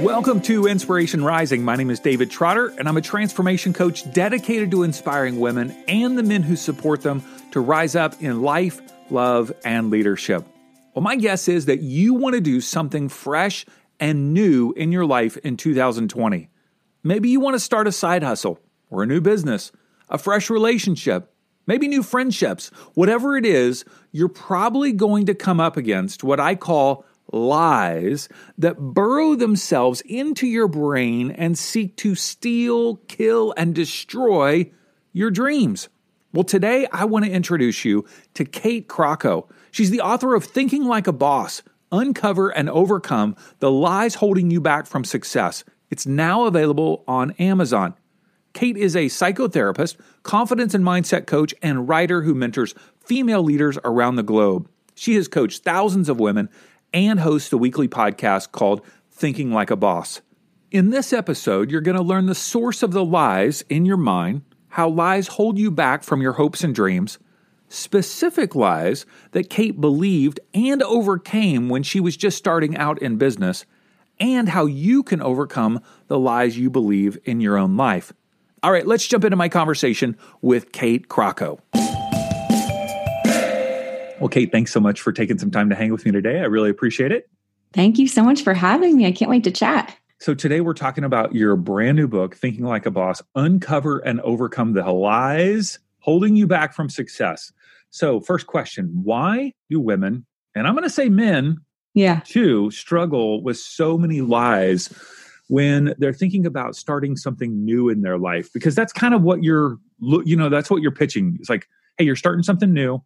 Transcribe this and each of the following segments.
Welcome to Inspiration Rising. My name is David Trotter, and I'm a transformation coach dedicated to inspiring women and the men who support them to rise up in life, love, and leadership. Well, my guess is that you want to do something fresh and new in your life in 2020. Maybe you want to start a side hustle or a new business, a fresh relationship, maybe new friendships. Whatever it is, you're probably going to come up against what I call lies that burrow themselves into your brain and seek to steal, kill, and destroy your dreams. Well, today I want to introduce you to Kate Crocco. She's the author of Thinking Like a Boss Uncover and Overcome the Lies Holding You Back from Success. It's now available on Amazon. Kate is a psychotherapist, confidence and mindset coach, and writer who mentors female leaders around the globe. She has coached thousands of women and hosts a weekly podcast called Thinking Like a Boss. In this episode, you're going to learn the source of the lies in your mind, how lies hold you back from your hopes and dreams, specific lies that Kate believed and overcame when she was just starting out in business, and how you can overcome the lies you believe in your own life. All right, let's jump into my conversation with Kate Crocco. Well, Kate, thanks so much for taking some time to hang with me today. I really appreciate it. Thank you so much for having me. I can't wait to chat. So, today we're talking about your brand new book, Thinking Like a Boss Uncover and Overcome the Lies Holding You Back from Success. So, first question Why do women, and I'm going to say men, yeah, too, struggle with so many lies when they're thinking about starting something new in their life? Because that's kind of what you're, you know, that's what you're pitching. It's like, hey, you're starting something new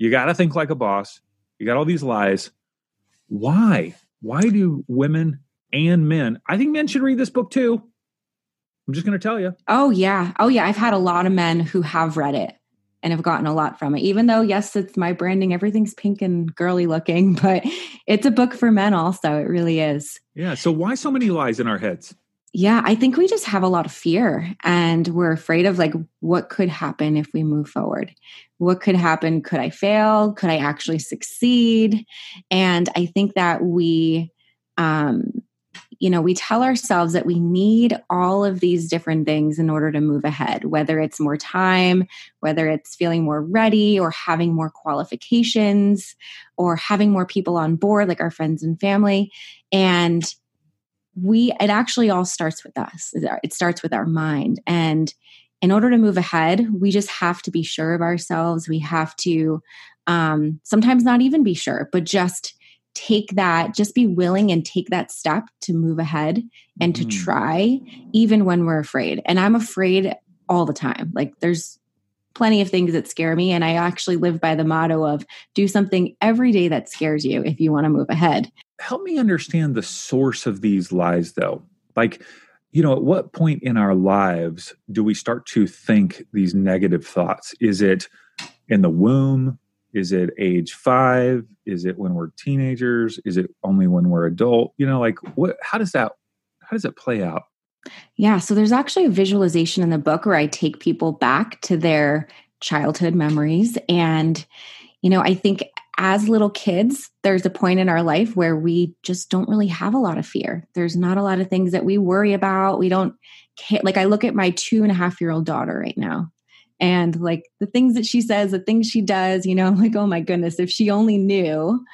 you got to think like a boss. You got all these lies. Why? Why do women and men, I think men should read this book too. I'm just going to tell you. Oh, yeah. Oh, yeah. I've had a lot of men who have read it and have gotten a lot from it. Even though, yes, it's my branding, everything's pink and girly looking, but it's a book for men also. It really is. Yeah. So, why so many lies in our heads? Yeah, I think we just have a lot of fear and we're afraid of like what could happen if we move forward. What could happen? Could I fail? Could I actually succeed? And I think that we um you know, we tell ourselves that we need all of these different things in order to move ahead, whether it's more time, whether it's feeling more ready or having more qualifications or having more people on board, like our friends and family. And we it actually all starts with us. It starts with our mind. And in order to move ahead we just have to be sure of ourselves. We have to um, sometimes not even be sure but just take that just be willing and take that step to move ahead and to mm. try even when we're afraid. And i'm afraid all the time. Like there's plenty of things that scare me and i actually live by the motto of do something every day that scares you if you want to move ahead help me understand the source of these lies though. Like you know at what point in our lives do we start to think these negative thoughts? Is it in the womb? Is it age 5 is it when we're teenagers? Is it only when we're adult? You know like what how does that how does it play out? Yeah so there's actually a visualization in the book where i take people back to their childhood memories. And you know i think as little kids, there's a point in our life where we just don't really have a lot of fear. There's not a lot of things that we worry about. We don't care. Like, I look at my two and a half year old daughter right now, and like the things that she says, the things she does, you know, I'm like, oh my goodness, if she only knew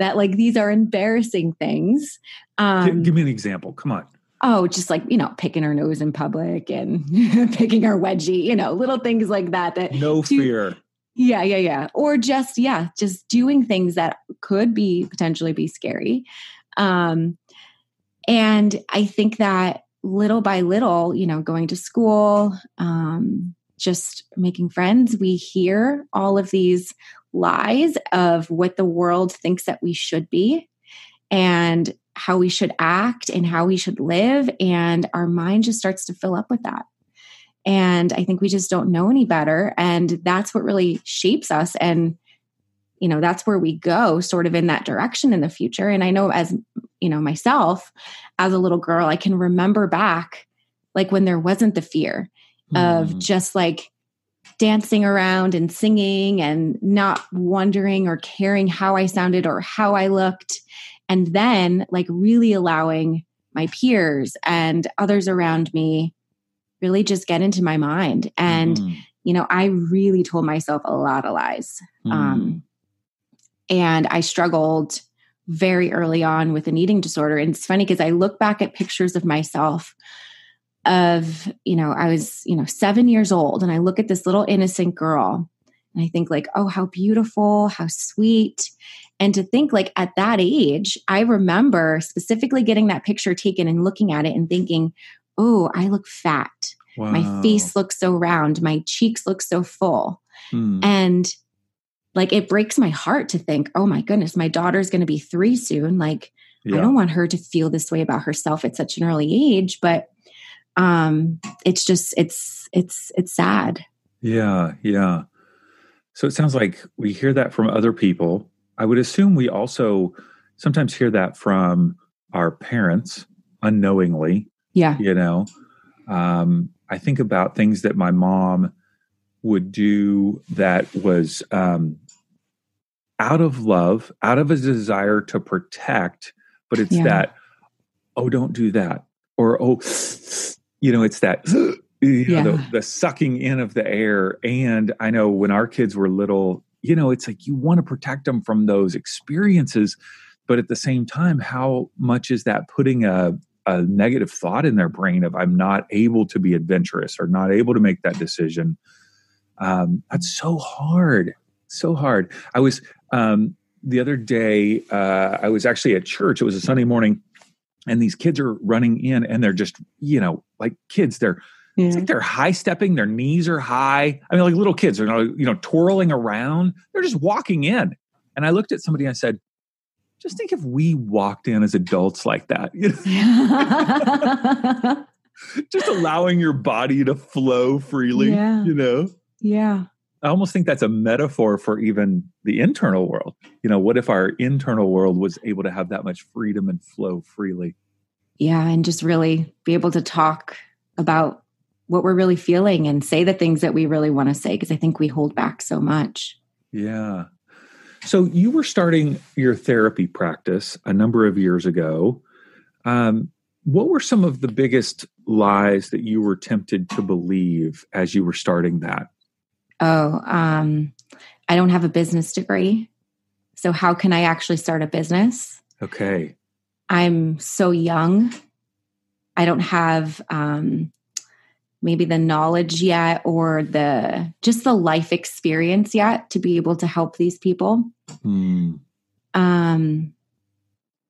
that like these are embarrassing things. Um, give, give me an example. Come on oh, just like, you know, picking her nose in public and picking her wedgie, you know, little things like that. That no fear. Yeah, yeah, yeah. Or just yeah, just doing things that could be potentially be scary. Um and I think that little by little, you know, going to school, um just making friends, we hear all of these lies of what the world thinks that we should be and how we should act and how we should live and our mind just starts to fill up with that and I think we just don't know any better. And that's what really shapes us. And, you know, that's where we go sort of in that direction in the future. And I know as, you know, myself as a little girl, I can remember back like when there wasn't the fear mm. of just like dancing around and singing and not wondering or caring how I sounded or how I looked. And then like really allowing my peers and others around me really just get into my mind. And, mm. you know, I really told myself a lot of lies. Mm. Um, and I struggled very early on with an eating disorder. And it's funny because I look back at pictures of myself of, you know, I was, you know, seven years old and I look at this little innocent girl and I think like, oh, how beautiful, how sweet. And to think like at that age, I remember specifically getting that picture taken and looking at it and thinking, oh, I look fat. Wow. My face looks so round. My cheeks look so full. Hmm. And like it breaks my heart to think, oh my goodness, my daughter's going to be three soon. Like, yeah. I don't want her to feel this way about herself at such an early age, but um it's just it's it's it's sad. Yeah, yeah. So it sounds like we hear that from other people. I would assume we also sometimes hear that from our parents unknowingly. Yeah. You know, um, I think about things that my mom would do that was um, out of love, out of a desire to protect, but it's yeah. that, oh, don't do that. Or, oh, you know, it's that, you yeah. the, the sucking in of the air. And I know when our kids were little, you know, it's like you want to protect them from those experiences. But at the same time, how much is that putting a, a negative thought in their brain of I'm not able to be adventurous or not able to make that decision? Um, that's so hard, so hard. I was um, the other day. Uh, I was actually at church. It was a Sunday morning, and these kids are running in, and they're just you know like kids. They're yeah. It's like they're high stepping, their knees are high. I mean, like little kids are, you know, twirling around. They're just walking in. And I looked at somebody and I said, just think if we walked in as adults like that. You know? just allowing your body to flow freely, yeah. you know? Yeah. I almost think that's a metaphor for even the internal world. You know, what if our internal world was able to have that much freedom and flow freely? Yeah, and just really be able to talk about what we're really feeling and say the things that we really want to say because I think we hold back so much. Yeah. So you were starting your therapy practice a number of years ago. Um, what were some of the biggest lies that you were tempted to believe as you were starting that? Oh, um, I don't have a business degree. So, how can I actually start a business? Okay. I'm so young. I don't have um, maybe the knowledge yet or the just the life experience yet to be able to help these people. Hmm. Um,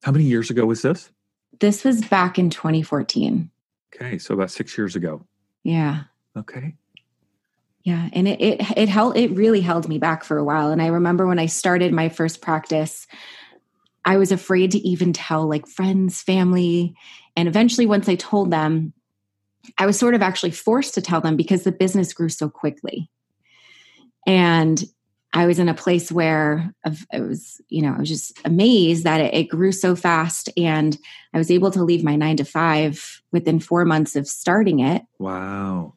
How many years ago was this? This was back in 2014. Okay, so about six years ago. Yeah. Okay. Yeah, and it it it held it really held me back for a while. And I remember when I started my first practice, I was afraid to even tell like friends, family, and eventually once I told them, I was sort of actually forced to tell them because the business grew so quickly. And I was in a place where I was, you know, I was just amazed that it, it, grew so fast. And I was able to leave my nine to five within four months of starting it. Wow.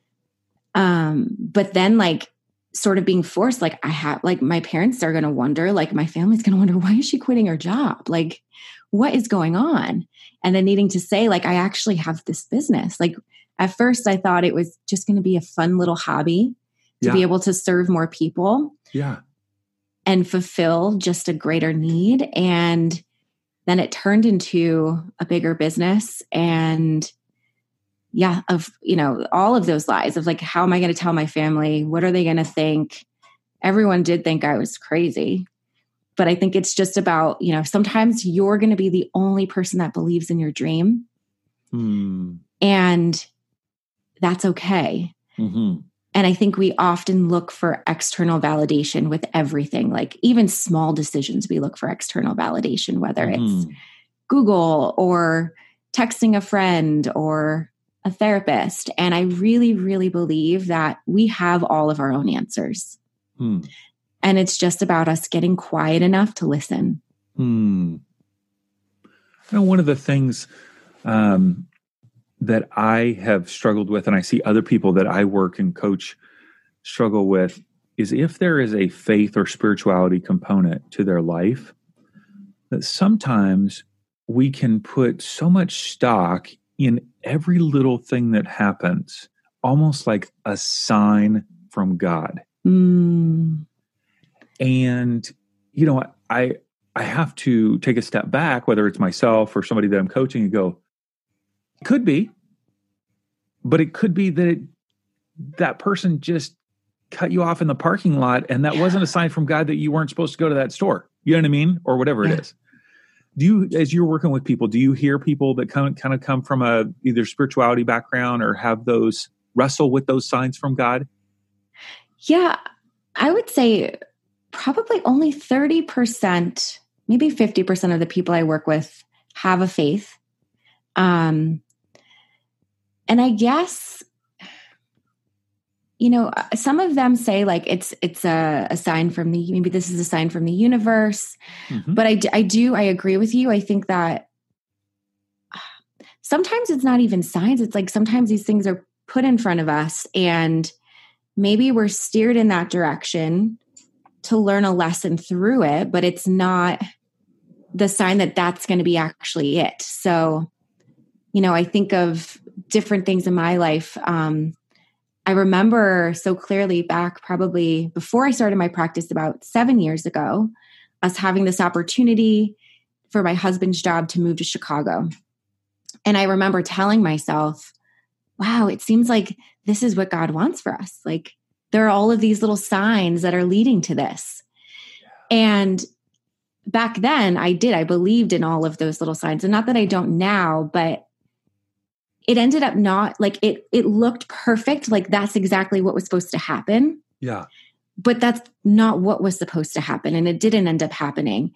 Um, but then, like, sort of being forced, like, I have, like, my parents are going to wonder, like, my family's going to wonder, why is she quitting her job? Like, what is going on? And then needing to say, like, I actually have this business. Like, at first I thought it was just going to be a fun little hobby to yeah. be able to serve more people. Yeah. And fulfill just a greater need. And then it turned into a bigger business. And yeah, of, you know, all of those lies of like, how am I going to tell my family? What are they going to think? Everyone did think I was crazy. But I think it's just about, you know, sometimes you're going to be the only person that believes in your dream. Hmm. And that's okay. Mm-hmm. And I think we often look for external validation with everything, like even small decisions, we look for external validation, whether mm-hmm. it's Google or texting a friend or a therapist. And I really, really believe that we have all of our own answers. Hmm. And it's just about us getting quiet enough to listen. Hmm. You know, one of the things um, that I have struggled with, and I see other people that I work and coach struggle with, is if there is a faith or spirituality component to their life, that sometimes we can put so much stock in every little thing that happens, almost like a sign from God. Mm. And, you know, I, I have to take a step back, whether it's myself or somebody that I'm coaching, and go, could be, but it could be that it, that person just cut you off in the parking lot and that yeah. wasn't a sign from God that you weren't supposed to go to that store. You know what I mean? Or whatever yeah. it is. Do you, as you're working with people, do you hear people that kind of, kind of come from a either spirituality background or have those wrestle with those signs from God? Yeah, I would say probably only 30%, maybe 50% of the people I work with have a faith. Um, and I guess you know some of them say like it's it's a, a, sign from the maybe this is a sign from the universe mm-hmm. but I, I do i agree with you. I think that sometimes it's not even signs. It's like sometimes these things are put in front of us and maybe we're steered in that direction to learn a lesson through it but it's not the sign that that's going to be actually it. So you know i think of different things in my life um, I remember so clearly back probably before I started my practice about seven years ago, us having this opportunity for my husband's job to move to Chicago. And I remember telling myself, wow, it seems like this is what God wants for us. Like there are all of these little signs that are leading to this. And back then I did, I believed in all of those little signs. And not that I don't now, but it ended up not like it it looked perfect like that's exactly what was supposed to happen. Yeah. But that's not what was supposed to happen and it didn't end up happening.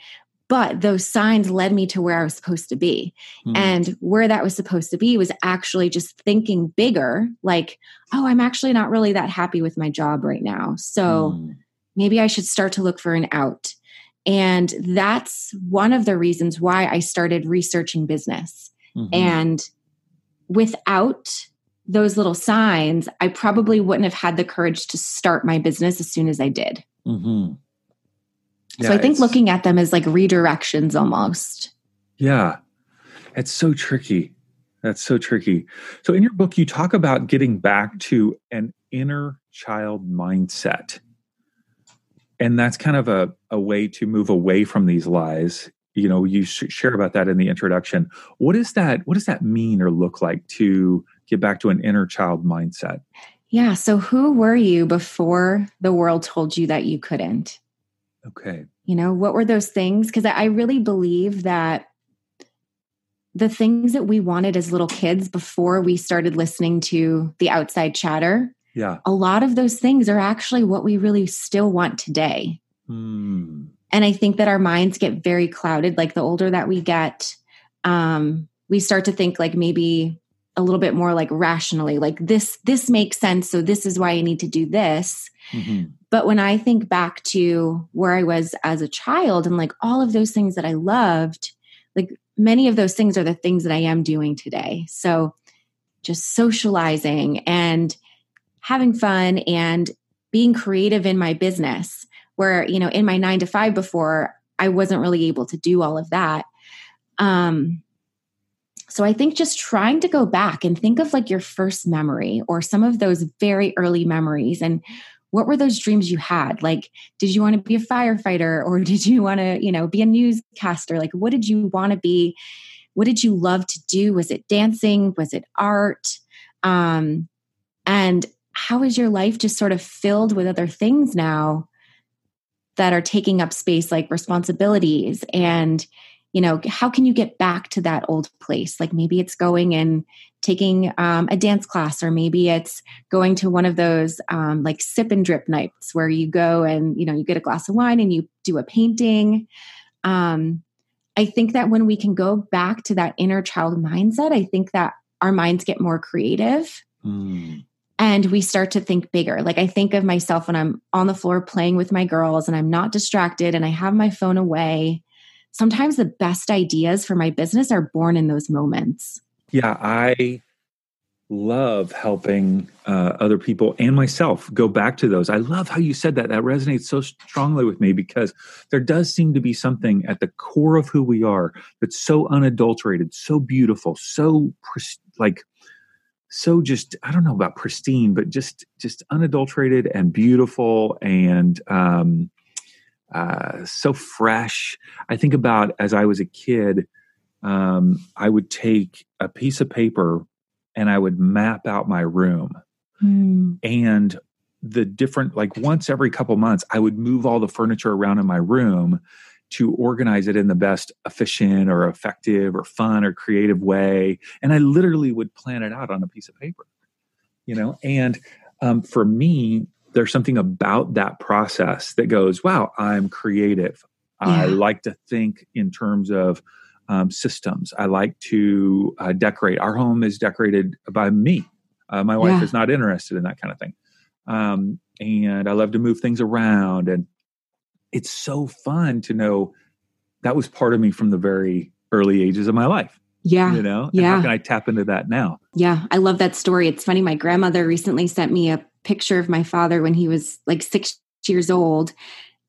But those signs led me to where i was supposed to be. Mm. and where that was supposed to be was actually just thinking bigger like oh i'm actually not really that happy with my job right now. So mm. maybe i should start to look for an out. And that's one of the reasons why i started researching business. Mm-hmm. and without those little signs, I probably wouldn't have had the courage to start my business as soon as I did. Mm-hmm. Yeah, so I think looking at them as like redirections almost. Yeah. It's so tricky. That's so tricky. So in your book, you talk about getting back to an inner child mindset. And that's kind of a, a way to move away from these lies you know you share about that in the introduction. What is that what does that mean or look like to get back to an inner child mindset? Yeah so who were you before the world told you that you couldn't? Okay. You know what were those things? Because i really believe that the things that we wanted as little kids before we started listening to the outside chatter yeah. a lot of those things are actually what we really still want today. Hmm. And I think that our minds get very clouded. Like the older that we get, um, we start to think like maybe a little bit more like rationally, like this, this makes sense. So this is why I need to do this. Mm-hmm. But when I think back to where I was as a child and like all of those things that I loved, like many of those things are the things that I am doing today. So just socializing and having fun and being creative in my business where you know in my 9 to 5 before I wasn't really able to do all of that. Um so I think just trying to go back and think of like your first memory or some of those very early memories and what were those dreams you had? Like did you want to be a firefighter or did you want to you know be a newscaster? Like what did you want to be? What did you love to do? Was it dancing? Was it art? Um and how is your life just sort of filled with other things now that are taking up space like responsibilities and you know how can you get back to that old place? Like maybe it's going and taking um, a dance class or maybe it's going to one of those um, like sip and drip nights where you go and you know you get a glass of wine and you do a painting. Um, i think that when we can go back to that inner child mindset i think that our minds get more creative. Mm and we start to think bigger. Like I think of myself when I'm on the floor playing with my girls and I'm not distracted and I have my phone away. Sometimes the best ideas for my business are born in those moments. Yeah, I love helping uh, other people and myself go back to those. I love how you said that. That resonates so strongly with me because there does seem to be something at the core of who we are that's so unadulterated, so beautiful, so like so just I don't know about pristine, but just just unadulterated and beautiful and um, uh, so fresh. I think about as I was a kid, um, I would take a piece of paper and I would map out my room. Mm. And the different, like once every couple months, I would move all the furniture around in my room to organize it in the best efficient or effective or fun or creative way. And I literally would plan it out on a piece of paper, you know? And um, for me, there's something about that process that goes, wow, I'm creative. Yeah. I like to think in terms of um, systems. I like to uh, decorate. Our home is decorated by me. Uh, my wife yeah. is not interested in that kind of thing. Um, and I love to move things around. And it's so fun to know that was part of me from the very early ages of my life. Yeah. You know? And yeah. How can I tap into that now? Yeah. I love that story. It's funny. My grandmother recently sent me a picture of my father when he was like six years old.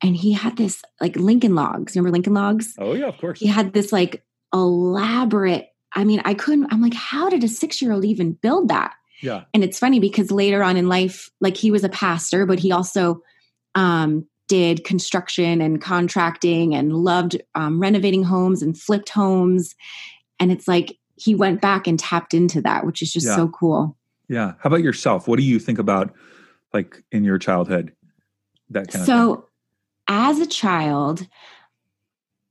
And he had this like Lincoln logs. Remember Lincoln logs? Oh, yeah, of course. He had this like elaborate. I mean, I couldn't, I'm like, how did a six year old even build that? Yeah. And it's funny because later on in life, like he was a pastor, but he also um, did construction and contracting and loved um, renovating homes and flipped homes. And it's like he went back and tapped into that, which is just yeah. so cool. Yeah. How about yourself? What do you think about like in your childhood? That kind so, of So, as a child,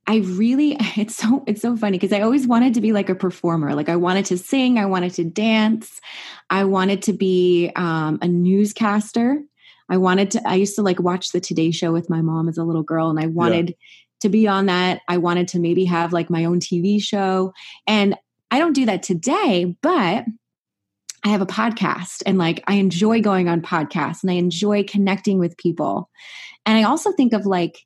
I really it's so it's so funny because I always wanted to be like a performer. Like I wanted to sing, I wanted to dance, I wanted to be um, a newscaster. I wanted to I used to like watch the Today show with my mom as a little girl and I wanted yeah. to be on that. I wanted to maybe have like my own TV show. And I don't do that today, but I have a podcast and like I enjoy going on podcasts and I enjoy connecting with people. And I also think of like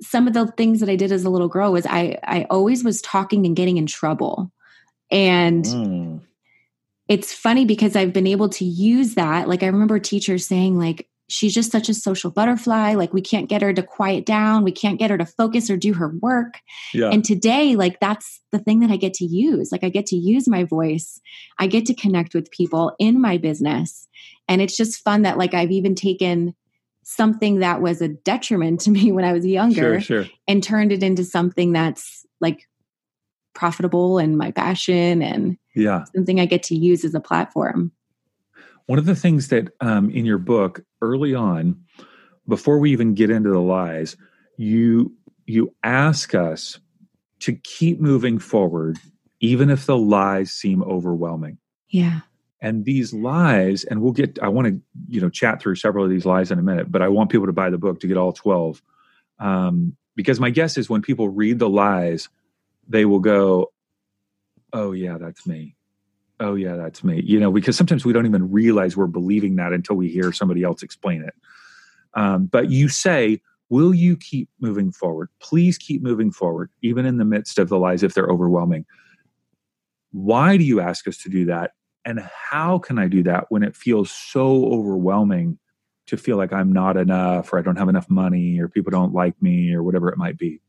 some of the things that I did as a little girl was I I always was talking and getting in trouble. And mm. it's funny because I've been able to use that. Like I remember teachers saying like she's just such a social butterfly. Like we can't get her to quiet down. We can't get her to focus or do her work. Yeah. and today like that's the thing that i get to use. Like i get to use my voice. I get to connect with people in my business. And it's just fun that like i've even taken something that was a detriment to me when I was younger sure, sure. and turned it into something that's like profitable and my passion and yeah. something I get to use as a platform. One of the things that um, in your book early on, before we even get into the lies, you you ask us to keep moving forward, even if the lies seem overwhelming. Yeah. And these lies and we'll get i want to you know chat through several of these lies in a minute but i want people to buy the book to get all 12 um, because my guess is when people read the lies they will go oh yeah that's me oh yeah that's me. You know because sometimes we don't even realize we're believing that until we hear somebody else explain it. Um, but you say will you keep moving forward? Please keep moving forward even in the midst of the lies if they're overwhelming. Why do you ask us to do that? And how can I do that when it feels so overwhelming to feel like I'm not enough or I don't have enough money or people don't like me or whatever it might be?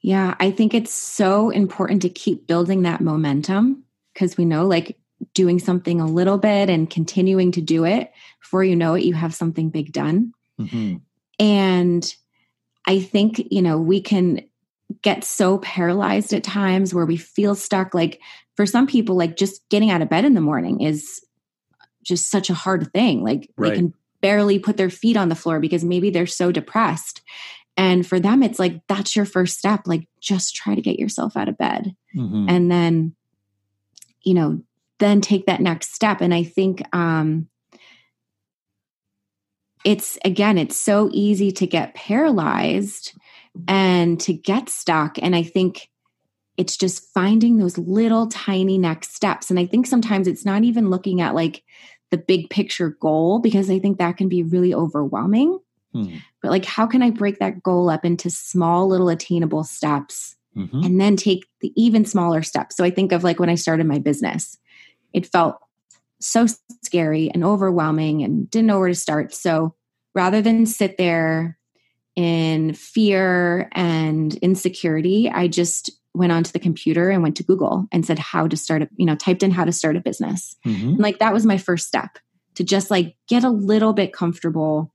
Yeah, I think it's so important to keep building that momentum because we know like doing something a little bit and continuing to do it before you know it, you have something big done. Mm-hmm. And I think, you know, we can get so paralyzed at times where we feel stuck. Like for some people, like just getting out of bed in the morning is just such a hard thing. Like right. they can barely put their feet on the floor because maybe they're so depressed. And for them, it's like that's your first step. Like just try to get yourself out of bed. Mm-hmm. And then, you know, then take that next step. And I think um it's again, it's so easy to get paralyzed and to get stuck. And I think it's just finding those little tiny next steps. And I think sometimes it's not even looking at like the big picture goal because I think that can be really overwhelming. Hmm. But like, how can I break that goal up into small, little attainable steps mm-hmm. and then take the even smaller steps? So I think of like when I started my business, it felt so scary and overwhelming and didn't know where to start. So rather than sit there in fear and insecurity, I just went onto the computer and went to Google and said how to start a, you know, typed in how to start a business. Mm-hmm. And like that was my first step to just like get a little bit comfortable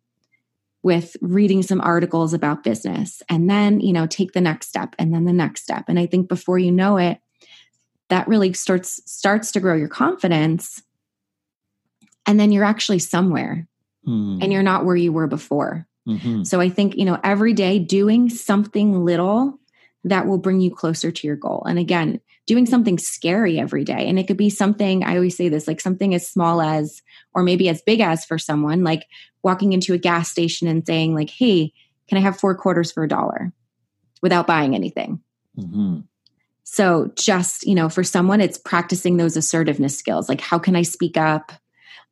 with reading some articles about business and then, you know, take the next step and then the next step. And I think before you know it, that really starts starts to grow your confidence and then you're actually somewhere mm. and you're not where you were before. Mm-hmm. So I think, you know, every day doing something little that will bring you closer to your goal. And again, doing something scary every day. And it could be something, I always say this, like something as small as, or maybe as big as for someone, like walking into a gas station and saying, like, hey, can I have four quarters for a dollar without buying anything? Mm-hmm. So just, you know, for someone, it's practicing those assertiveness skills. Like, how can I speak up?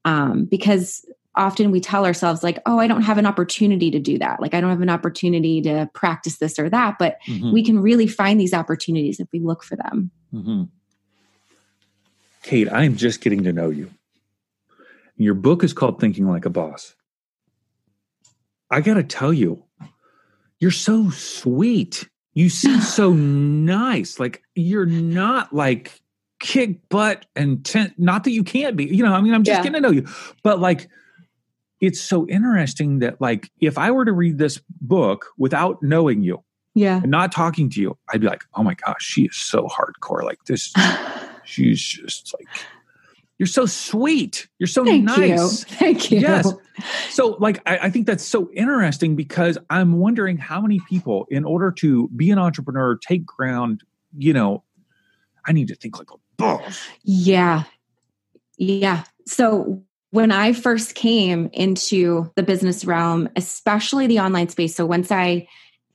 Um, because often we tell ourselves like oh i don't have an opportunity to do that like i don't have an opportunity to practice this or that but mm-hmm. we can really find these opportunities if we look for them mm-hmm. kate i'm just getting to know you. Your book is called thinking like a boss. I gotta tell you you're so sweet. You seem so nice. Like you're not like kick butt and ten, not that you can't be you know i mean i'm just yeah. getting to know you. But like it's so interesting that like if I were to read this book without knowing you, yeah, and not talking to you, I'd be like, oh my gosh, she is so hardcore. Like this, she's just like you're so sweet. You're so Thank nice. You. Thank you. Yes. So, like, I, I, think that's so interesting because I'm wondering how many people, in order to be an entrepreneur, take ground, you know, I need to think like a boss. Yeah. Yeah. So, when I first came into the business realm, especially the online space, so once I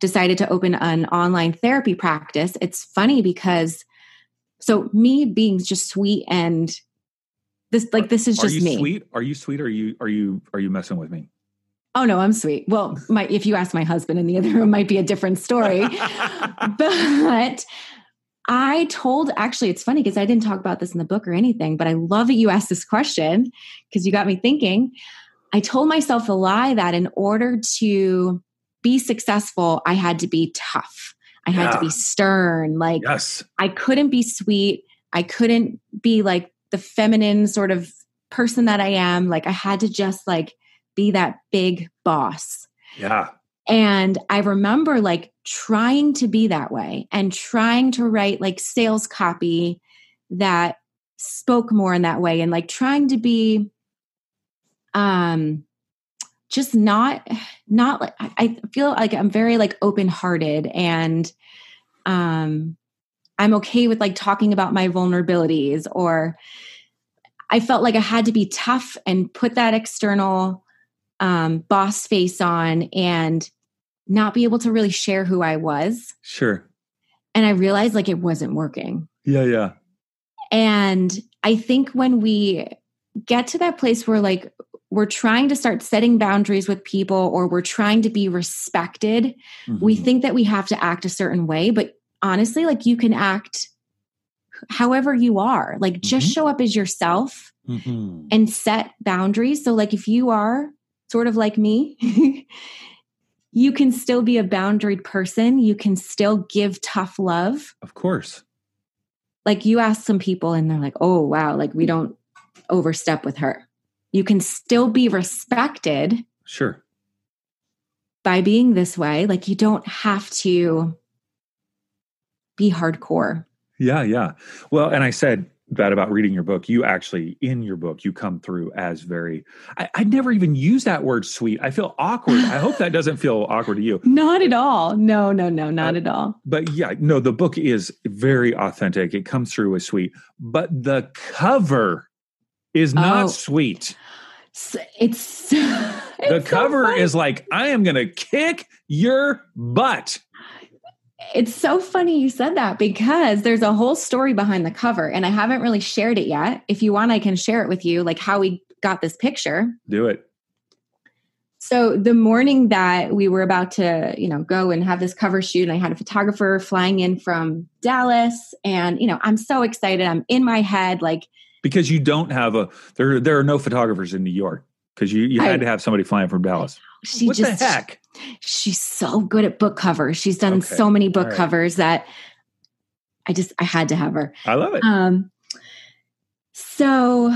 decided to open an online therapy practice, it's funny because so me being just sweet and this like this is just me. Sweet? Are you sweet? Or are you are you are you messing with me? Oh no, I'm sweet. Well, my if you ask my husband in the other room, might be a different story. but I told, actually, it's funny because I didn't talk about this in the book or anything, but I love that you asked this question because you got me thinking. I told myself a lie that in order to be successful, I had to be tough. I had yeah. to be stern. Like, yes. I couldn't be sweet. I couldn't be like the feminine sort of person that I am. Like, I had to just like be that big boss. Yeah. And I remember like trying to be that way and trying to write like sales copy that spoke more in that way and like trying to be um just not not like I feel like I'm very like open-hearted and um I'm okay with like talking about my vulnerabilities or I felt like I had to be tough and put that external um, boss face on and not be able to really share who I was. Sure. And I realized like it wasn't working. Yeah, yeah. And I think when we get to that place where like we're trying to start setting boundaries with people or we're trying to be respected, mm-hmm. we think that we have to act a certain way. But honestly, like you can act however you are, like just mm-hmm. show up as yourself mm-hmm. and set boundaries. So, like, if you are sort of like me, you can still be a boundaried person. You can still give tough love. Of course. Like you ask some people and they're like, oh, wow, like we don't overstep with her. You can still be respected. Sure. By being this way. Like you don't have to be hardcore. Yeah, yeah. Well, and I said that about reading your book. You actually, in your book, you come through as very, I, I never even use that word sweet. I feel awkward. I hope that doesn't feel awkward to you. Not at all. No, no, no, not uh, at all. But yeah, no, the book is very authentic. It comes through as sweet, but the cover is not oh. sweet. It's, the cover so is like, I am going to kick your butt it's so funny you said that because there's a whole story behind the cover and I haven't really shared it yet. If you want, I can share it with you, like how we got this picture. Do it. So the morning that we were about to, you know, go and have this cover shoot, and I had a photographer flying in from Dallas, and you know, I'm so excited. I'm in my head, like because you don't have a there. There are no photographers in New York because you you had I, to have somebody flying from Dallas. She what just the heck. She's so good at book covers. She's done okay. so many book right. covers that I just I had to have her. I love it. Um. So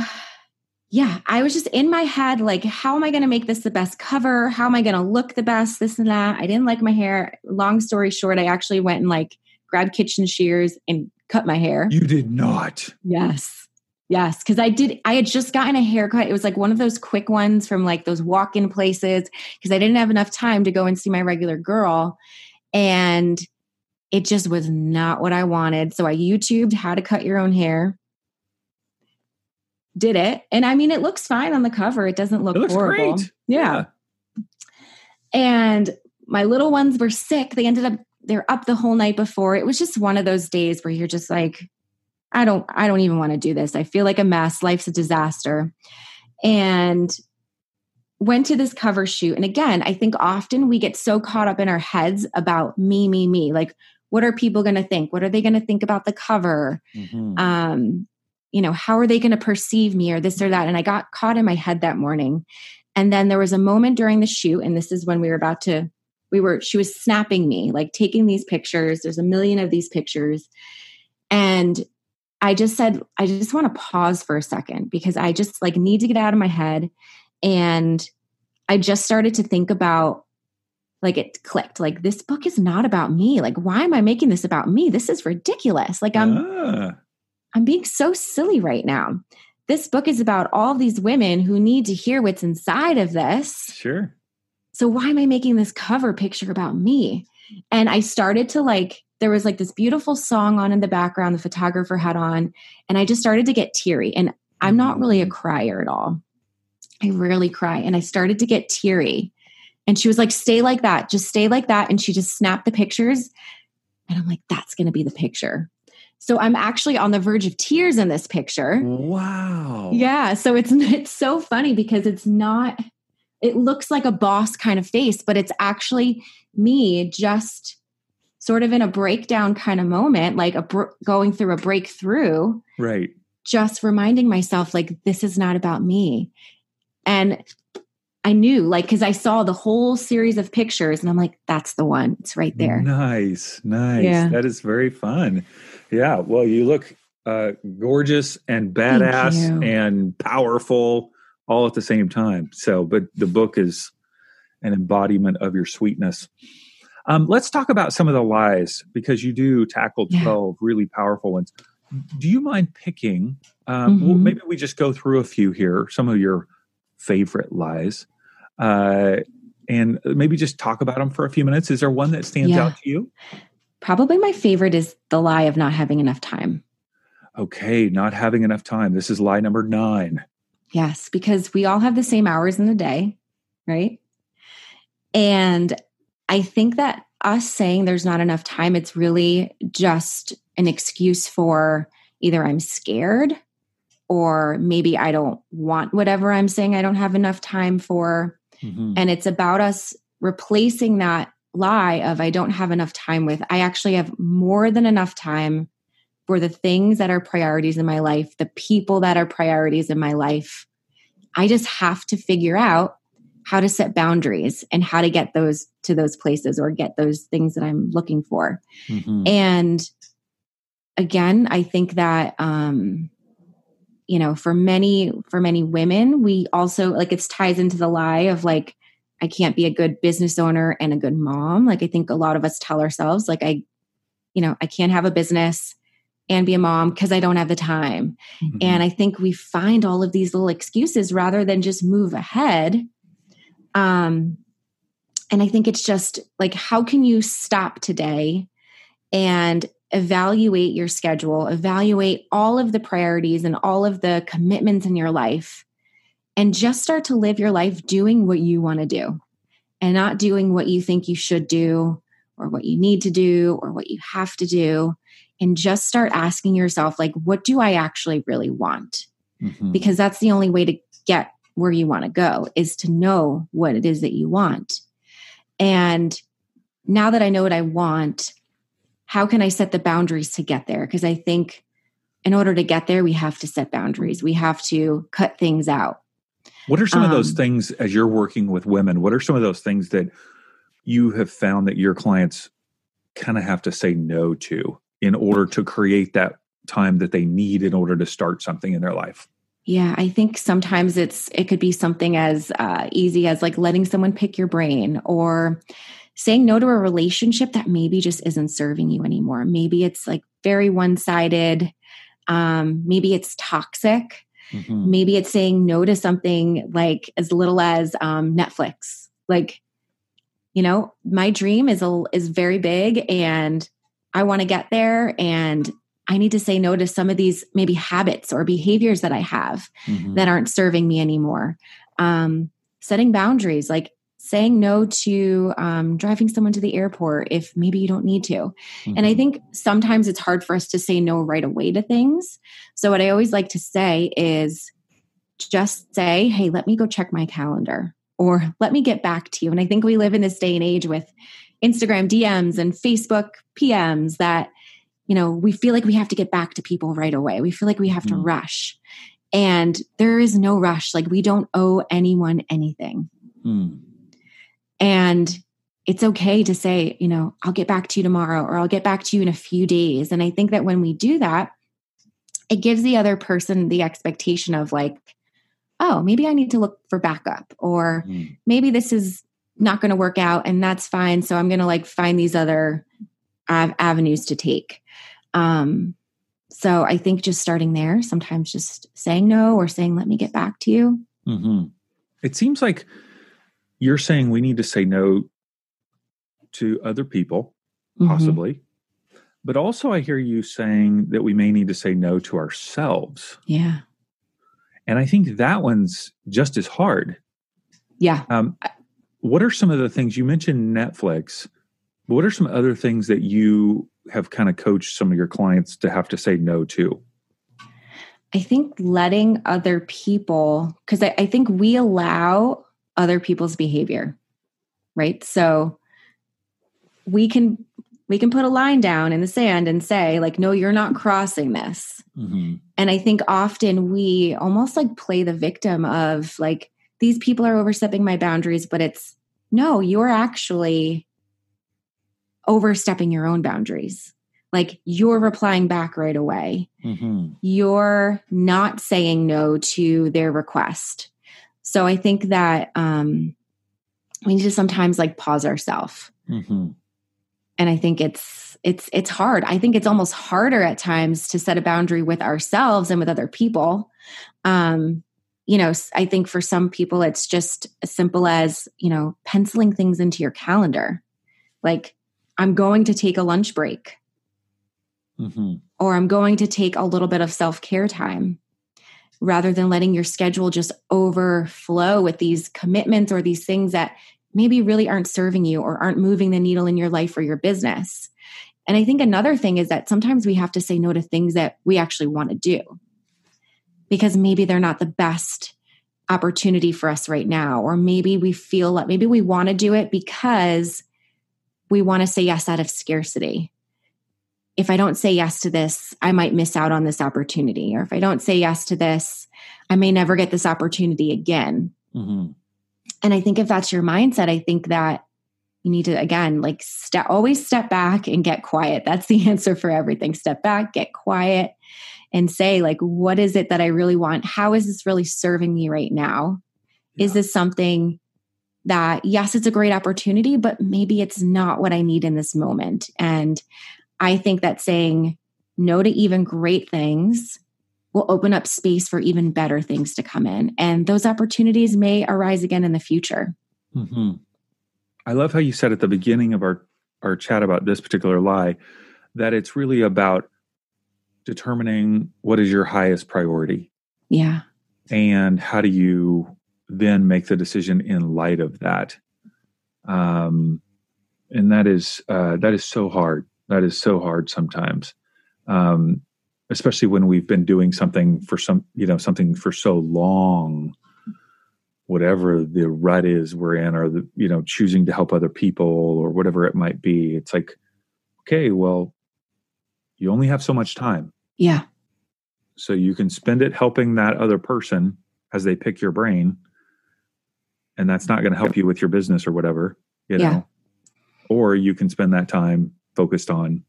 yeah, I was just in my head like, how am I going to make this the best cover? How am I going to look the best? This and that. I didn't like my hair. Long story short, I actually went and like grabbed kitchen shears and cut my hair. You did not. Yes. Yes, because I did. I had just gotten a haircut. It was like one of those quick ones from like those walk-in places because I didn't have enough time to go and see my regular girl, and it just was not what I wanted. So I YouTubed how to cut your own hair did it. And I mean, it looks fine on the cover. It doesn't look it horrible. Great. Yeah. yeah. And my little ones were sick. They ended up, they're up the whole night before. It was just one of those days where you're just like, I don't, I don't even want to do this. I feel like a mess. Life's a disaster. And went to this cover shoot. And again, I think often we get so caught up in our heads about me, me, me. Like, what are people going to think? What are they going to think about the cover? Mm-hmm. Um, you know, how are they going to perceive me or this or that? And I got caught in my head that morning. And then there was a moment during the shoot, and this is when we were about to, we were, she was snapping me, like taking these pictures. There's a million of these pictures. And I just said, I just want to pause for a second because I just like need to get out of my head. And I just started to think about like it clicked like this book is not about me like why am i making this about me this is ridiculous like i'm ah. I'm being so silly right now. This book is about all these women who need to hear what's inside of this. Sure. So why am I making this cover picture about me? And I started to like, there was like this beautiful song on in the background the photographer had on. And I just started to get teary. And I'm not really a mm-hmm. crier at all. I rarely cry. And I started to get teary. And she was like, stay like that. Just stay like that. And she just snapped the pictures. And I'm like, that's going to be the picture. So I'm actually on the verge of tears in this picture. Wow. Yeah. So it's it's so funny because it's not it looks like a boss kind of face, but it's actually me just sort of in a breakdown kind of moment, like a br- going through a breakthrough. Right. Just reminding myself like this is not about me. And I knew like cuz I saw the whole series of pictures and I'm like that's the one. It's right there. Nice. Nice. Yeah. That is very fun. Yeah. Well, you look uh, gorgeous and badass and powerful all at the same time. So, but the book is an embodiment of your sweetness. Um, let's talk about some of the lies because you do tackle 12 yeah. really powerful ones. Do you mind picking? Um, mm-hmm. well, maybe we just go through a few here, some of your favorite lies, uh, and maybe just talk about them for a few minutes. Is there one that stands yeah. out to you? Probably my favorite is the lie of not having enough time. Okay, not having enough time. This is lie number nine. Yes, because we all have the same hours in the day, right? And I think that us saying there's not enough time, it's really just an excuse for either I'm scared or maybe I don't want whatever I'm saying I don't have enough time for. Mm-hmm. And it's about us replacing that lie of I don't have enough time with. I actually have more than enough time for the things that are priorities in my life, the people that are priorities in my life. I just have to figure out how to set boundaries and how to get those to those places or get those things that I'm looking for. Mm-hmm. And again, I think that um you know, for many for many women, we also like it ties into the lie of like I can't be a good business owner and a good mom. Like I think a lot of us tell ourselves, like, I, you know, I can't have a business and be a mom because I don't have the time. Mm-hmm. And I think we find all of these little excuses rather than just move ahead. Um, and I think it's just like, how can you stop today and evaluate your schedule, evaluate all of the priorities and all of the commitments in your life and just start to live your life doing what you want to do and not doing what you think you should do or what you need to do or what you have to do and just start asking yourself like what do i actually really want mm-hmm. because that's the only way to get where you want to go is to know what it is that you want and now that i know what i want how can i set the boundaries to get there because i think in order to get there, we have to set boundaries. We have to cut things out. What are some um, of those um, things as you're working with women? What are some of those things that you have found that your clients kind of have to say no to in order to create that time that they need in order to start something in their life? Yeah, I think sometimes it's it could be something as uh, easy as like letting someone pick your brain or saying no to a relationship that maybe just isn't serving you anymore. Maybe it's like very one sided. Um, maybe it's toxic. Mm-hmm. Maybe it's saying no to something like as little as um, Netflix. Like, you know, my dream is a, is very big, and I want to get there, and I need to say no to some of these maybe habits or behaviors that I have mm-hmm. that aren't serving me anymore. Um, setting boundaries, like saying no to um, driving someone to the airport if maybe you don't need to. Mm-hmm. And I mm-hmm. think sometimes it's hard for us to say no right away to things. So, what I always like to say is just say, hey, let me go check my calendar or let me get back to you. And I think we live in this day and age with Instagram DMs and Facebook PMs that you know, we feel like we have to get back to people right away. We feel like we have mm. to rush. And there is no rush. Like we don't owe anyone anything. Mm. And it's okay to say, you know, I'll get back to you tomorrow or I'll get back to you in a few days. And I think that when we do that, it gives the other person the expectation of like, oh, maybe I need to look for backup or mm. maybe this is not going to work out and that's fine. So I'm going to like find these other av- avenues to take. Um, so I think just starting there, sometimes just saying no or saying, let me get back to you. Mm-hmm. It seems like you're saying we need to say no to other people, mm-hmm. possibly. Mm-hmm. But also, I hear you saying that we may need to say no to ourselves. Yeah. And I think that one's just as hard. Yeah. Um, what are some of the things you mentioned Netflix? What are some other things that you have kind of coached some of your clients to have to say no to? I think letting other people, because I, I, think we allow other people's behavior, right? So we can we can put a line down in the sand and say like no you're not crossing this mm-hmm. and i think often we almost like play the victim of like these people are overstepping my boundaries but it's no you're actually overstepping your own boundaries. Like you're replying back right away. Mm-hmm. You're not saying no to their request. So I think that um, we need to sometimes like pause ourselves. Mm-hmm. And I think it's it's it's hard. I think it's almost harder at times to set a boundary with ourselves and with other people. Um, you know, I think for some people it's just as simple as, you know, penciling things into your calendar. Like I'm going to take a lunch break. Mm-hmm. Or I'm going to take a little bit of self care time rather than letting your schedule just overflow with these commitments or these things that maybe really aren't serving you or aren't moving the needle in your life or your business. And I think another thing is that sometimes we have to say no to things that we actually want to do because maybe they're not the best opportunity for us right now. Or maybe we feel like maybe we want to do it because we want to say yes out of scarcity. If I don't say yes to this, I might miss out on this opportunity. Or if I don't say yes to this, I may never get this opportunity again. Mm-hmm. And I think if that's your mindset, I think that you need to, again, like step, always step back and get quiet. That's the answer for everything. Step back, get quiet, and say, like, what is it that I really want? How is this really serving me right now? Yeah. Is this something that yes, it's a great opportunity, but maybe it's not what I need in this moment. And I think that saying no to even great things will open up space for even better things to come in. And those opportunities may arise again in the future. Mm-hmm. I love how you said at the beginning of our, our chat about this particular lie that it's really about determining what is your highest priority. Yeah. And how do you then make the decision in light of that. Um, and that is uh, that is so hard. That is so hard sometimes, um, especially when we've been doing something for some you know something for so long. Whatever the rut is we're in, or the you know choosing to help other people, or whatever it might be, it's like, okay, well, you only have so much time. Yeah. So you can spend it helping that other person as they pick your brain. And that's not going to help you with your business or whatever, you Yeah. know. Or you can spend that time focused on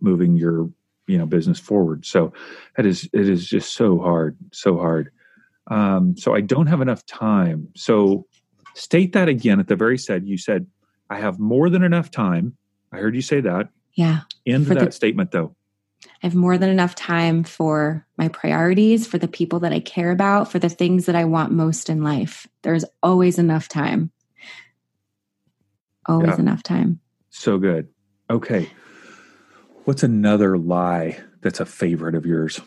moving your, you know, business forward. So it is it is just so hard, so hard. Um, so I don't have enough time. So state that again at the very said you said I have more than enough time. I heard you say that. Yeah. End For that the- statement though. I have more than enough time for my priorities, for the people that I care about, for the things that I want most in life. There's always enough time. Always Yeah. enough time. So good. Okay. What's another lie that's a favorite of yours?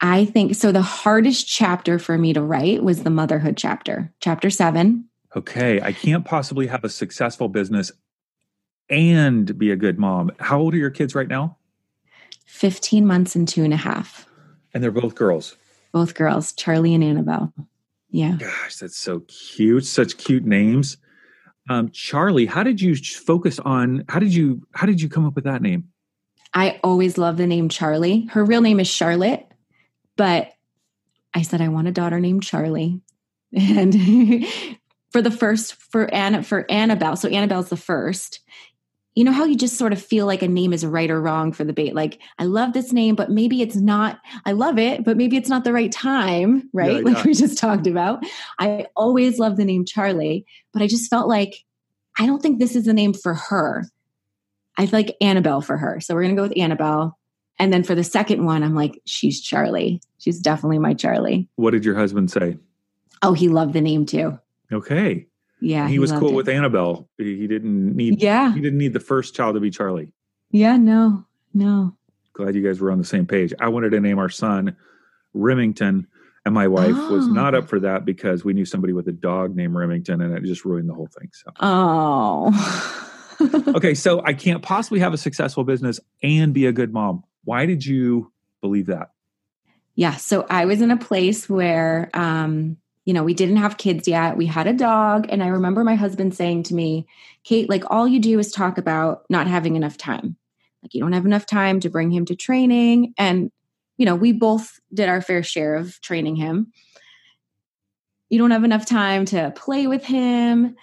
I think so. The hardest chapter for me to write was the motherhood chapter, chapter seven. Okay. I can't possibly have a successful business and be a good mom. How old are your kids right now? 15 months and two and a half. And they're both girls. Both girls, Charlie and Annabelle. Yeah. Gosh, that's so cute. Such cute names. Um, Charlie, how did you focus on how did you how did you come up with that name? I always love the name Charlie. Her real name is Charlotte, but I said I want a daughter named Charlie. And for the first for Anna for Annabelle, so Annabelle's the first. You know how you just sort of feel like a name is right or wrong for the bait. Like I love this name, but maybe it's not. I love it, but maybe it's not the right time, right? Yeah, like yeah. we just talked about. I always love the name Charlie, but I just felt like I don't think this is the name for her. I like Annabelle for her. So we're going to go with Annabelle. And then for the second one, I'm like, she's Charlie. She's definitely my Charlie. What did your husband say? Oh, he loved the name too. Okay. Yeah. he was cool it. with Annabelle. He he didn't need Yeah. he didn't need the first child to be Charlie. Yeah. No, no. Glad you guys were on the same page. I wanted to name our son Remington, and my wife was not Oh. up for that because we knew somebody with a dog named Remington, and it just ruined the whole thing. So, Oh. okay, so I can't possibly have a successful business and be a good mom. Why did you believe that? yeah. So I was in a place where, um, you know, we didn't have kids yet. We had a dog. And I remember my husband saying to me, Kate, like all you do is talk about not having enough time. Like you don't have enough time to bring him to training. And, you know, we both did our fair share of training him. You don't have enough time to play with him.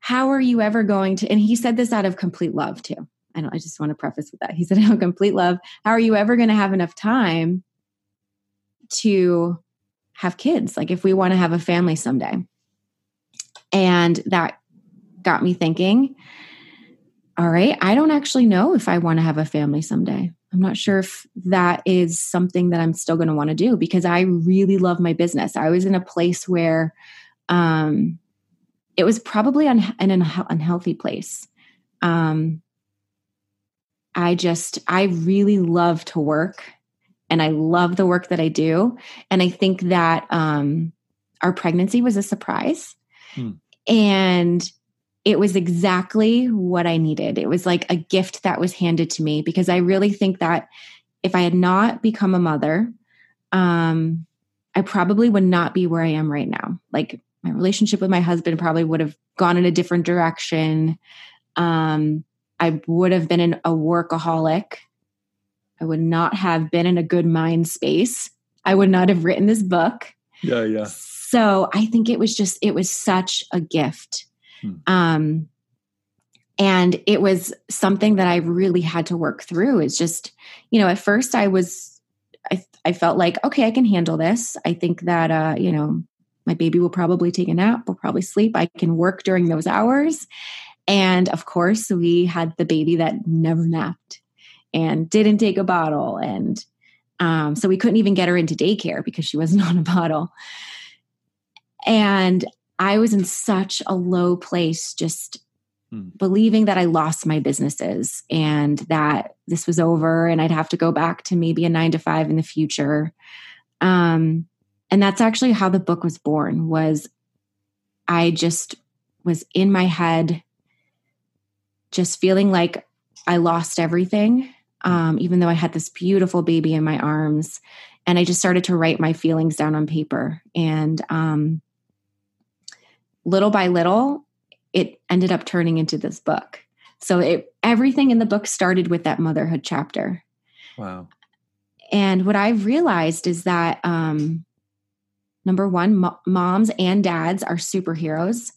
How are you ever going to? And he said this out of complete love, too. I don't, I just want to preface with that. He said, out of complete love, how are you ever going to have enough time to have kids? Like if we want to have a family someday. And that got me thinking, all right, I don't actually know if I want to have a family someday. I'm not sure if that is something that I'm still going to want to do because I really love my business. I was in a place where um, it was probably an unhe- unhealthy place. Um, I just, I really love to work and I love the work that I do. And I think that um, our pregnancy was a surprise. Hmm. And it was exactly what I needed. It was like a gift that was handed to me because I really think that if I had not become a mother, um, I probably would not be where I am right now. Like my relationship with my husband probably would have gone in a different direction. Um, I would have been in a workaholic. I would not have been in a good mind space. I would not have written this book. Yeah, yeah. So I think it was just, it was such a gift. Hmm. Um, and it was something that I really had to work through. It's just, you know, at first I was, I, I felt like, okay, I can handle this. I think that, uh, you know, my baby will probably take a nap, will probably sleep. I can work during those hours. And of course, we had the baby that never napped and didn't take a bottle. And um, so we couldn't even get her into daycare because she wasn't on a bottle. And I was in such a low place, just Hmm. believing that I lost my businesses and that this was over and I'd have to go back to maybe a nine to five in the future. Um, and that's actually how the book was born was I just was in my head, just feeling like I lost everything, um, even though I had this beautiful baby in my arms. And I just started to write my feelings down on paper. And um, little by little, it ended up turning into this book. So it everything in the book started with that motherhood chapter. Wow. And what I've realized is that um, number one, mo- moms and dads are superheroes.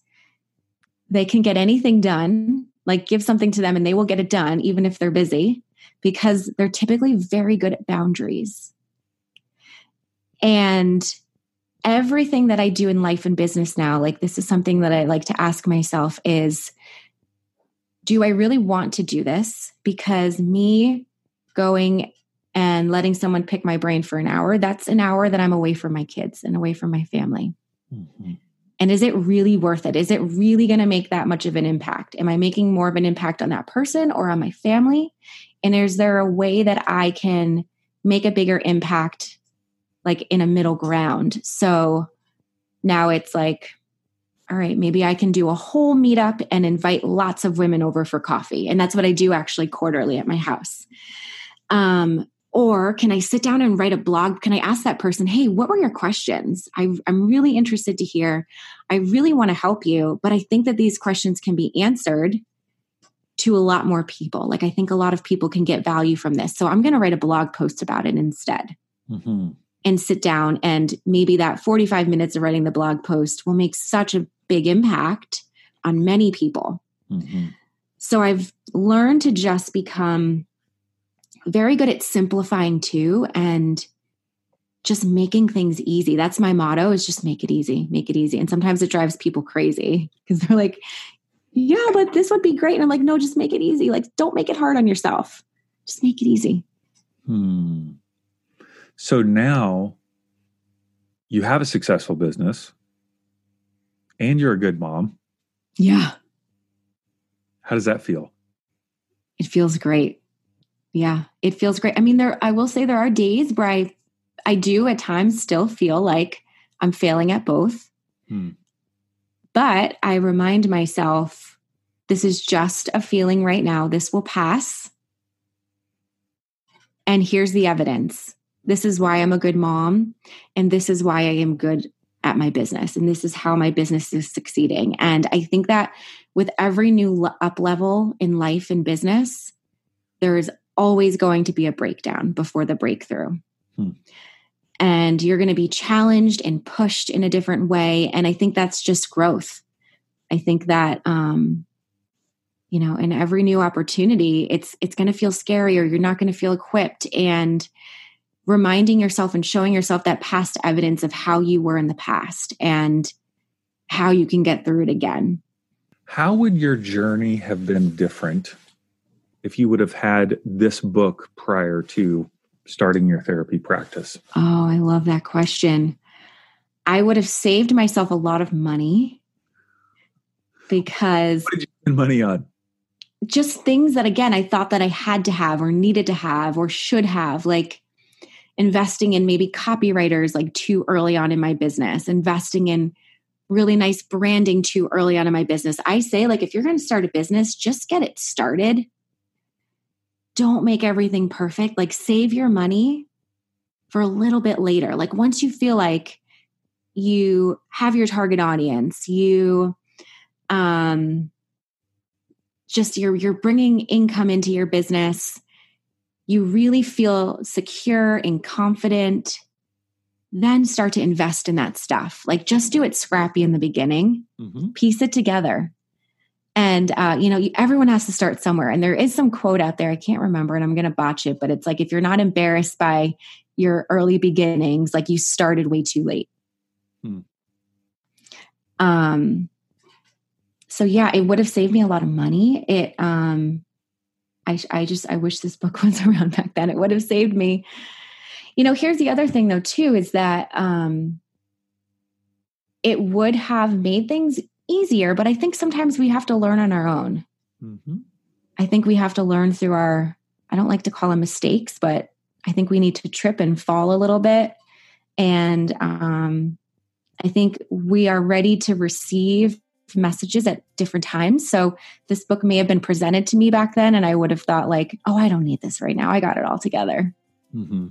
They can get anything done, like give something to them and they will get it done, even if they're busy, because they're typically very good at boundaries. And everything that I do in life and business now, like this is something that I like to ask myself is do I really want to do this? Because me going and letting someone pick my brain for an hour, that's an hour that I'm away from my kids and away from my family. Mm-hmm. And is it really worth it? Is it really going to make that much of an impact? Am I making more of an impact on that person or on my family? And is there a way that I can make a bigger impact like in a middle ground? So now it's like, all right, maybe I can do a whole meetup and invite lots of women over for coffee. And that's what I do actually quarterly at my house. Um, or can I sit down and write a blog? Can I ask that person, hey, what were your questions? I, am really interested to hear. I really want to help you, but I think that these questions can be answered to a lot more people. Like, I think a lot of people can get value from this. So I'm going to write a blog post about it instead. Mm-hmm. And sit down, and maybe that 45 minutes of writing the blog post will make such a big impact on many people. Mm-hmm. So I've learned to just become very good at simplifying too and just making things easy. That's my motto is just make it easy, make it easy. And sometimes it drives people crazy because they're like, yeah, but this would be great. And I'm like, no, just make it easy. Like, don't make it hard on yourself. Just make it easy. Hmm. So now you have a successful business and you're a good mom. Yeah. How does that feel? It feels great yeah it feels great i mean there i will say there are days where i i do at times still feel like i'm failing at both hmm. But i remind myself this is just a feeling right now this will pass and here's the evidence this is why i'm a good mom and this is why i am good at my business and this is how my business is succeeding and i think that with every new up level in life and business there is always going to be a breakdown before the breakthrough. Hmm. And you're going to be challenged and pushed in a different way. And I think that's just growth. I think that, um, you know, in every new opportunity, it's it's going to feel scary, or you're not going to feel equipped. And reminding yourself and showing yourself that past evidence of how you were in the past and how you can get through it again. How would your journey have been different if you would have had this book prior to starting your therapy practice? Oh, I love that question. I would have saved myself a lot of money because what did you spend money on? Just things that again I thought that I had to have or needed to have or should have, like investing in maybe copywriters like too early on in my business, investing in really nice branding too early on in my business. I say like if you're going to start a business, just get it started don't make everything perfect. Like save your money for a little bit later. Like once you feel like you have your target audience, you um just you're you're bringing income into your business, you really feel secure and confident, then start to invest in that stuff. Like just do it scrappy in the beginning, mm-hmm. piece it together and uh, you know everyone has to start somewhere. And there is some quote out there i can't remember and i'm going to botch it but it's like if you're not embarrassed by your early beginnings like you started way too late. Hmm. um so yeah it would have saved me a lot of money. It um i i just i wish this book was around back then. It would have saved me. You know here's the other thing though too is that um it would have made things easier, but I think sometimes we have to learn on our own. Mm-hmm. I think we have to learn through our, I don't like to call them mistakes, but I think we need to trip and fall a little bit. And um, I think we are ready to receive messages at different times. So this book may have been presented to me back then, and I would have thought, like, oh, I don't need this right now. I got it all together. Mm-hmm.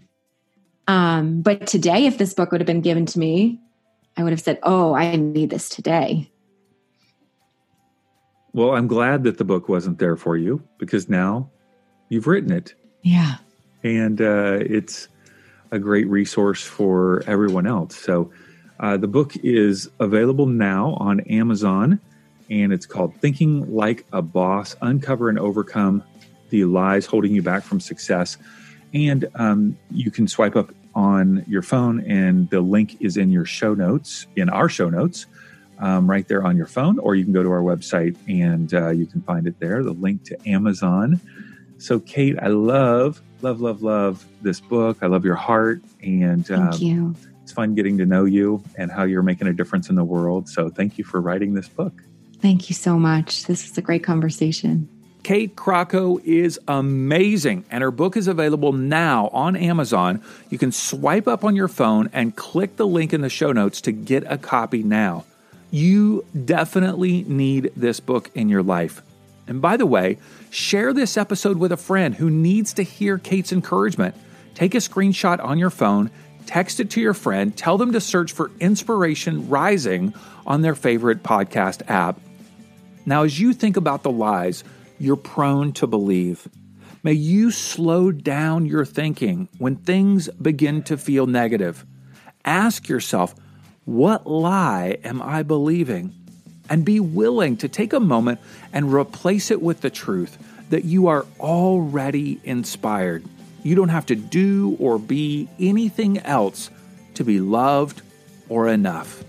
Um, but today, if this book would have been given to me, I would have said, oh, I need this today. Well, I'm glad that the book wasn't there for you because now you've written it. Yeah. And uh, it's a great resource for everyone else. So uh, the book is available now on Amazon, and it's called Thinking Like a Boss Uncover and Overcome the Lies Holding You Back from Success. And um, you can swipe up on your phone, and the link is in your show notes, in our show notes, um, right there on your phone, or you can go to our website and uh, you can find it there, the link to Amazon. So, Kate, I love, love, love, love this book. I love your heart. And thank um, you. It's fun getting to know you and how you're making a difference in the world. So, thank you for writing this book. Thank you so much. This is a great conversation. Kate Crocco is amazing, and her book is available now on Amazon. You can swipe up on your phone and click the link in the show notes to get a copy now. You definitely need this book in your life. And by the way, share this episode with a friend who needs to hear Kate's encouragement. Take a screenshot on your phone, text it to your friend, tell them to search for Inspiration Rising on their favorite podcast app. Now, as you think about the lies, you're prone to believe. May you slow down your thinking when things begin to feel negative. Ask yourself, what lie am I believing? And be willing to take a moment and replace it with the truth that you are already inspired. You don't have to do or be anything else to be loved or enough.